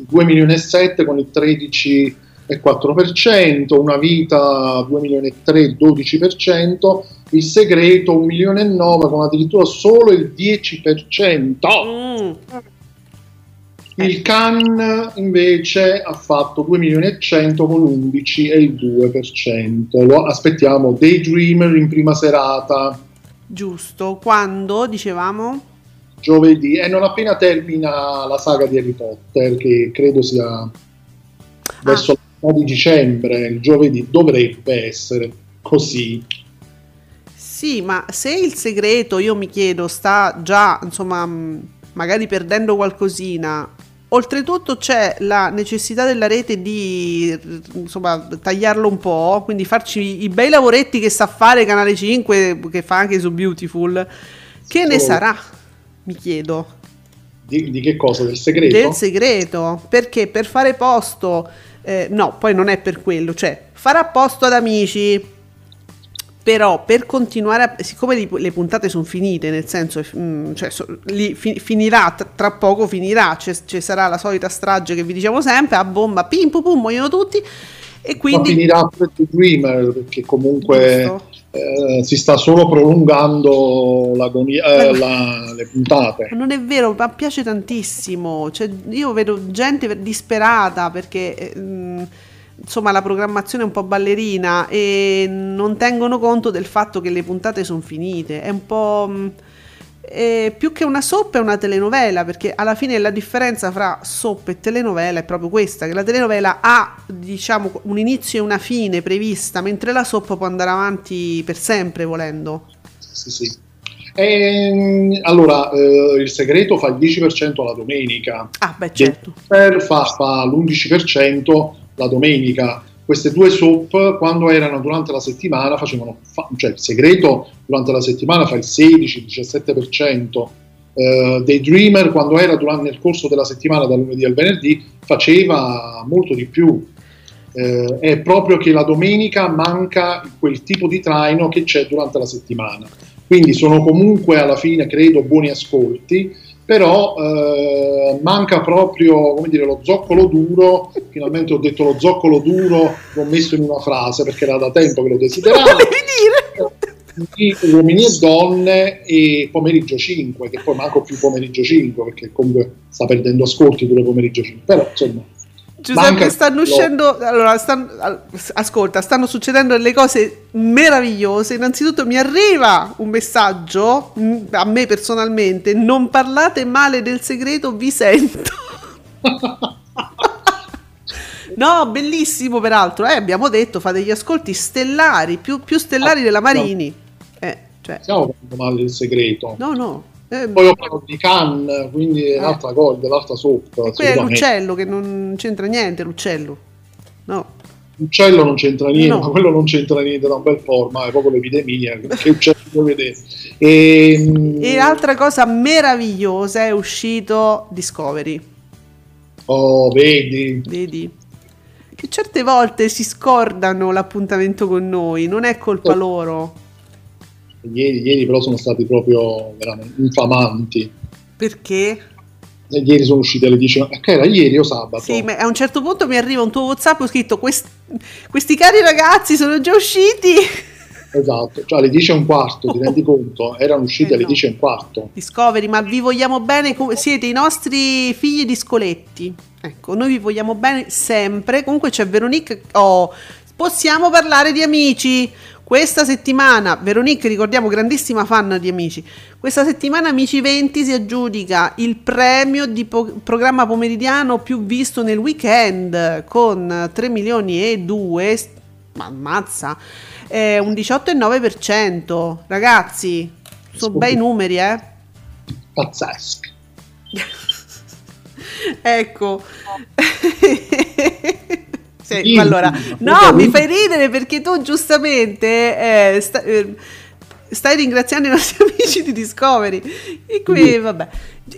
2 milioni e 7 con il 13,4%, una vita 2 milioni e 3, 12%, il segreto 1 milione e 9 con addirittura solo il 10%. Mm. Il Cannes invece ha fatto 2 milioni e 100 con l'11 e il 2%. Lo aspettiamo Daydreamer in prima serata Giusto, quando dicevamo? giovedì e non appena termina la saga di Harry Potter che credo sia verso la metà di dicembre, il giovedì dovrebbe essere così. Sì, ma se il segreto, io mi chiedo, sta già, insomma, magari perdendo qualcosina, oltretutto c'è la necessità della rete di, insomma, tagliarlo un po', quindi farci i bei lavoretti che sa fare Canale 5, che fa anche su Beautiful. Che ne Solo- sarà? Mi chiedo. Di, di che cosa? Del segreto? Del segreto, perché per fare posto, eh, no, poi non è per quello, cioè farà posto ad amici, però per continuare, a, siccome le puntate sono finite, nel senso, mm, cioè, finirà, tra, poco finirà, ci sarà la solita strage che vi diciamo sempre, a bomba, pim pum pum, muoiono tutti, e Ma quindi... finirà pure The Dreamer perché comunque eh, si sta solo prolungando l'agonia, eh, la- le puntate. Ma Non è vero, ma piace tantissimo. Cioè, io vedo gente disperata perché eh, mh, insomma la programmazione è un po' ballerina e non tengono conto del fatto che le puntate sono finite. È un po'. è più che una soap è una telenovela perché alla fine la differenza fra soap e telenovela è proprio questa che la telenovela ha diciamo un inizio e una fine prevista mentre la soap può andare avanti per sempre volendo Sì, sì. Ehm, allora, eh, il segreto fa il 10% la domenica, ah beh certo fa, fa l'11% la domenica. Queste due soap, quando erano durante la settimana, facevano, fa- cioè il segreto durante la settimana fa il 16-17%. Eh, Daydreamer, quando era durante, nel corso della settimana, dal lunedì al venerdì, faceva molto di più. Eh, è proprio che la domenica manca quel tipo di traino che c'è durante la settimana. Quindi sono comunque alla fine, credo, buoni ascolti, però eh, manca proprio come dire, lo zoccolo duro. Finalmente ho detto lo zoccolo duro, l'ho messo in una frase perché era da tempo che lo desideravo. *laughs* volevi dire Di uomini e donne e pomeriggio 5, che poi manco più pomeriggio 5 perché comunque sta perdendo ascolti pure pomeriggio 5. Però insomma, Giuseppe, Manca- stanno uscendo. Allora, stan- al- ascolta, stanno succedendo delle cose meravigliose. Innanzitutto mi arriva un messaggio mm, a me personalmente: non parlate male del segreto, vi sento. *laughs* No, bellissimo peraltro. Eh, abbiamo detto, fate gli ascolti stellari, più, più stellari Ah, della no. Marini. Eh, cioè, stiamo parlando male del segreto. no, no. Eh, Poi ho parlato di Cannes, quindi è l'altra cosa, l'altra soap. quello è l'uccello che non c'entra niente, l'uccello. No. L'uccello non c'entra niente, No. quello non c'entra niente da un bel po', ormai è proprio l'epidemia. Che *laughs* uccello vuoi vedere? E, E altra cosa meravigliosa è uscito Discovery, Oh, vedi, vedi? Che certe volte si scordano l'appuntamento con noi, non è colpa Oh. loro. Ieri, ieri però sono stati proprio veramente infamanti. Perché? E ieri sono usciti alle 10, che era ieri o sabato? Sì, ma a un certo punto mi arriva un tuo WhatsApp ho scritto "Quest- questi cari ragazzi sono già usciti. *laughs* Esatto, cioè alle 10 e un quarto, ti rendi *laughs* conto? Erano usciti Eh, alle no. 10 e un quarto. Discovery, ma vi vogliamo bene, come- siete i nostri figli di scoletti. Ecco, noi vi vogliamo bene sempre. Comunque c'è Veronique. Oh, possiamo parlare di amici. Questa settimana, Veronique, ricordiamo, grandissima fan di Amici. Questa settimana Amici 20 si aggiudica il premio di po- programma pomeridiano più visto nel weekend con 3 milioni e 2. Ma ammazza, è un 18,9%. Ragazzi, sono bei numeri, eh? Pazzesco. *laughs* Ecco. *laughs* Sì, Dimmi, allora, dimmi. no, mi fai ridere perché tu giustamente eh, sta- eh, stai ringraziando i nostri *laughs* amici di Discovery. E qui, vabbè,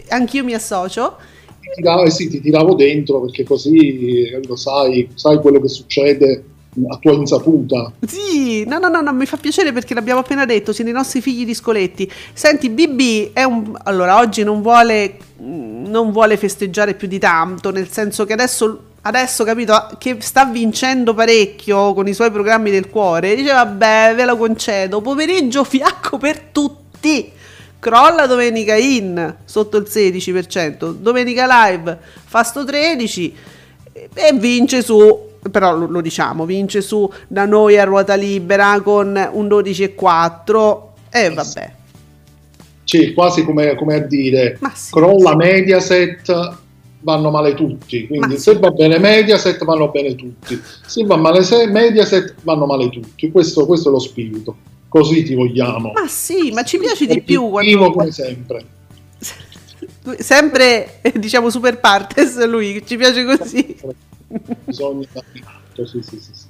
anch'io mi associo. ti, tiravo, eh sì, ti tiravo dentro perché così capito, sai, sai quello che succede a tua insaputa. Sì, no, no, no, no, mi fa piacere perché l'abbiamo appena detto, siete i nostri figli di Scoletti. Senti, BB è un... Allora, oggi non vuole, non vuole festeggiare più di tanto, nel senso che adesso, adesso, capito, che sta vincendo parecchio con i suoi programmi del cuore, dice, vabbè, ve lo concedo, pomeriggio *laughs* fiacco per tutti. Crolla domenica in, sotto il 16%, domenica live, fasto 13 e vince su però lo, lo, diciamo, vince su da noi a ruota libera con un 12,4 e eh, vabbè. Sì, quasi come, come a dire, sì, crolla sì. Mediaset, vanno male tutti, quindi se va bene Mediaset vanno bene tutti, se va male Mediaset vanno male tutti, questo, questo è lo spirito, così ti vogliamo. Ma sì, ma ci piace di più quando... come sempre. *laughs* sempre, diciamo, super partes lui, ci piace così bisogna sì, sì, sì, sì.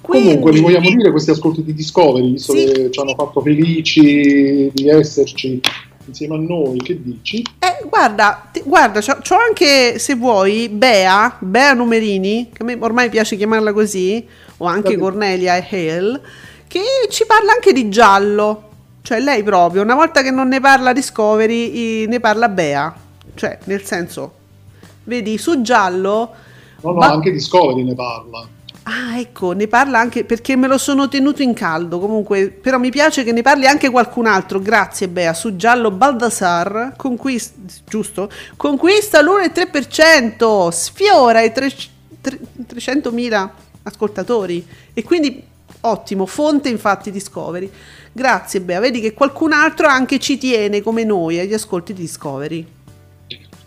Quindi... Comunque, li vogliamo dire questi ascolti di Discovery, visto sì. che ci hanno fatto felici di esserci insieme a noi, che dici? Eh, guarda, ti, guarda, c'ho, c'ho, anche, se vuoi, Bea, Bea Numerini, che a me ormai piace chiamarla così, o anche Davide. Cornelia e Hale, che ci parla anche di giallo. Cioè, lei proprio, una volta che non ne parla Discovery, ne parla Bea. Cioè, nel senso, vedi, su giallo No, no, Ma... anche Discovery ne parla. Ah, ecco, ne parla anche perché me lo sono tenuto in caldo. Comunque, però mi piace che ne parli anche qualcun altro. Grazie, Bea. Su Giallo Baldassar, conquista, giusto? Conquista l'1,3%, sfiora i 300.000 ascoltatori. E quindi, ottimo, fonte infatti Discovery. Grazie, Bea. Vedi che qualcun altro anche ci tiene come noi agli ascolti di Discovery.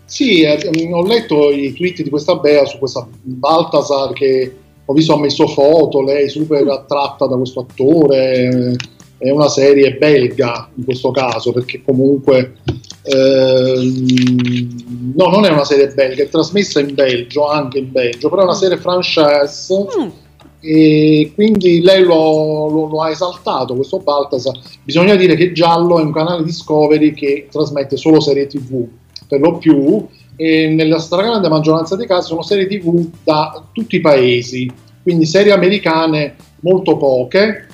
Sì, eh, ho letto i tweet di questa Bea su questa Baltasar che ho visto ha messo foto, lei super attratta da questo attore, è una serie belga in questo caso perché comunque ehm, no, non è una serie belga, è trasmessa in Belgio, anche in Belgio, però è una serie francese mm. e quindi lei lo, lo, lo, ha esaltato questo Baltasar. Bisogna dire che Giallo è un canale Discovery che trasmette solo serie tv per lo più, e nella stragrande maggioranza dei casi sono serie tv da tutti i paesi, quindi serie americane molto poche,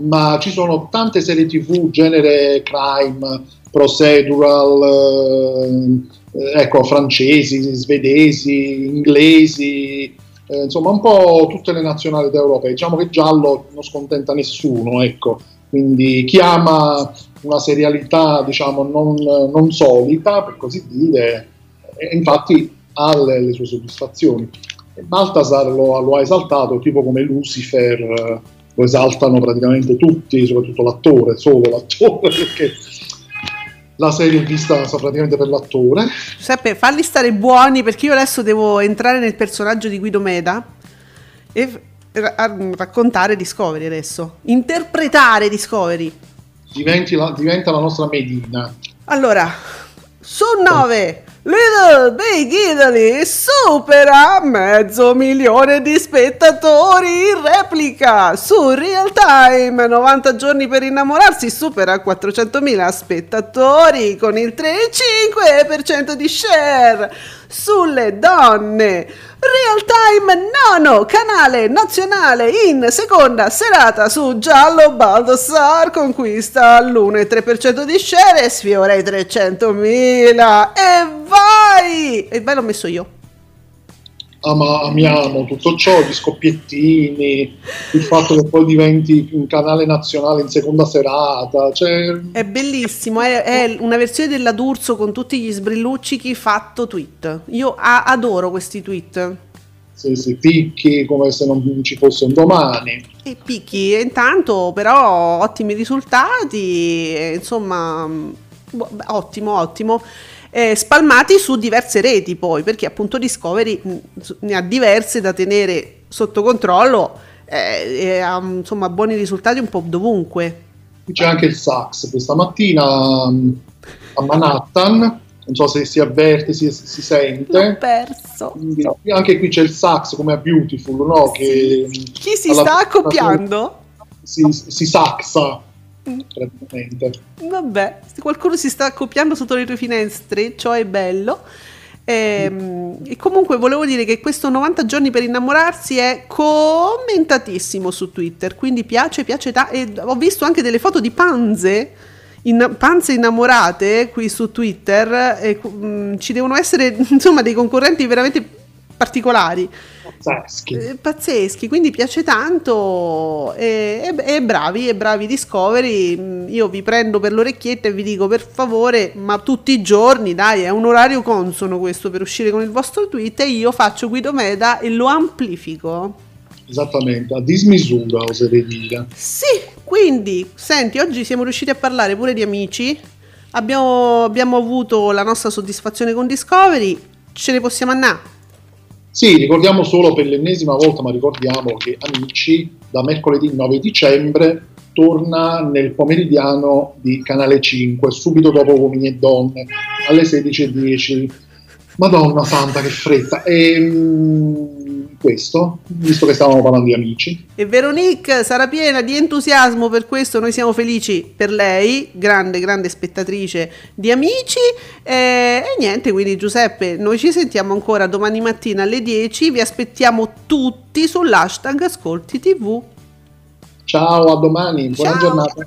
ma ci sono tante serie tv genere crime, procedural, eh, ecco, francesi, svedesi, inglesi, eh, insomma un po' tutte le nazionali d'Europa. Diciamo che giallo non scontenta nessuno, ecco. Quindi chi ama una serialità diciamo non, non solita, per così dire, e infatti ha le, le sue soddisfazioni. Baltasar lo, lo, ha esaltato, tipo come Lucifer eh, lo esaltano praticamente tutti, soprattutto l'attore, solo l'attore, *laughs* perché la serie è vista praticamente per l'attore. Giuseppe, falli stare buoni perché io adesso devo entrare nel personaggio di Guido Meda e raccontare Discovery adesso, interpretare Discovery la, diventa la nostra Medina. Allora, su 9, Little Big Italy supera mezzo milione di spettatori in replica. Su Real Time, 90 giorni per innamorarsi, supera 400.000 spettatori con il 3,5% di share. Sulle donne Real Time Nono, canale nazionale in seconda serata su Giallo Baldassar, conquista l'1,3% di share e sfiora i 300.000. E vai! E vai l'ho messo io. Ama, amiamo tutto ciò, gli scoppiettini, il fatto che poi diventi un canale nazionale in seconda serata. Cioè... È bellissimo, è, è, una versione della D'Urso con tutti gli sbrilluccichi fatto tweet. Io a- adoro questi tweet. Sì, sì, picchi come se non ci fosse un domani. E picchi, e intanto però ottimi risultati, insomma, ottimo, ottimo eh, spalmati su diverse reti poi, perché appunto Discovery ne ha diverse da tenere sotto controllo eh, e ha insomma buoni risultati un po' dovunque. C'è anche il sax questa mattina a Manhattan, non so se si avverte, si, si sente. L'ho perso. Quindi, anche qui c'è il sax come a Beautiful, no? Che, Chi si sta accoppiando? Si, si saxa praticamente. Vabbè, se qualcuno si sta accoppiando sotto le tue finestre, ciò è bello. Ehm, E, comunque volevo dire che questo 90 giorni per innamorarsi è commentatissimo su Twitter, quindi piace, piace ta- e ho visto anche delle foto di panze. In, panze innamorate qui su Twitter e, mm, ci devono essere *laughs* insomma dei concorrenti veramente particolari Pazzeschi. eh, pazzeschi, quindi piace tanto e, e- e bravi, e bravi Discovery, Mm, io vi prendo per l'orecchietta e vi dico per favore, ma tutti i giorni, dai, è un orario consono questo per uscire con il vostro tweet e io faccio Guido Meda e lo amplifico. Esattamente, a dismisura oserei dire. Sì, quindi, senti, oggi siamo riusciti a parlare pure di amici, abbiamo, abbiamo avuto la nostra soddisfazione con Discovery, ce ne possiamo andare. Sì, ricordiamo solo per l'ennesima volta, ma ricordiamo che Amici da mercoledì 9 dicembre torna nel pomeridiano di Canale 5, subito dopo Uomini e Donne, alle 16.10. Madonna santa, che fretta! E questo, visto che stavamo parlando di Amici. E Veronique sarà piena di entusiasmo per questo, noi siamo felici per lei, grande, grande spettatrice di Amici. E, e niente, quindi Giuseppe, noi ci sentiamo ancora domani mattina alle 10, vi aspettiamo tutti sull'hashtag Ascolti TV. Ciao, a domani, buona Ciao. giornata.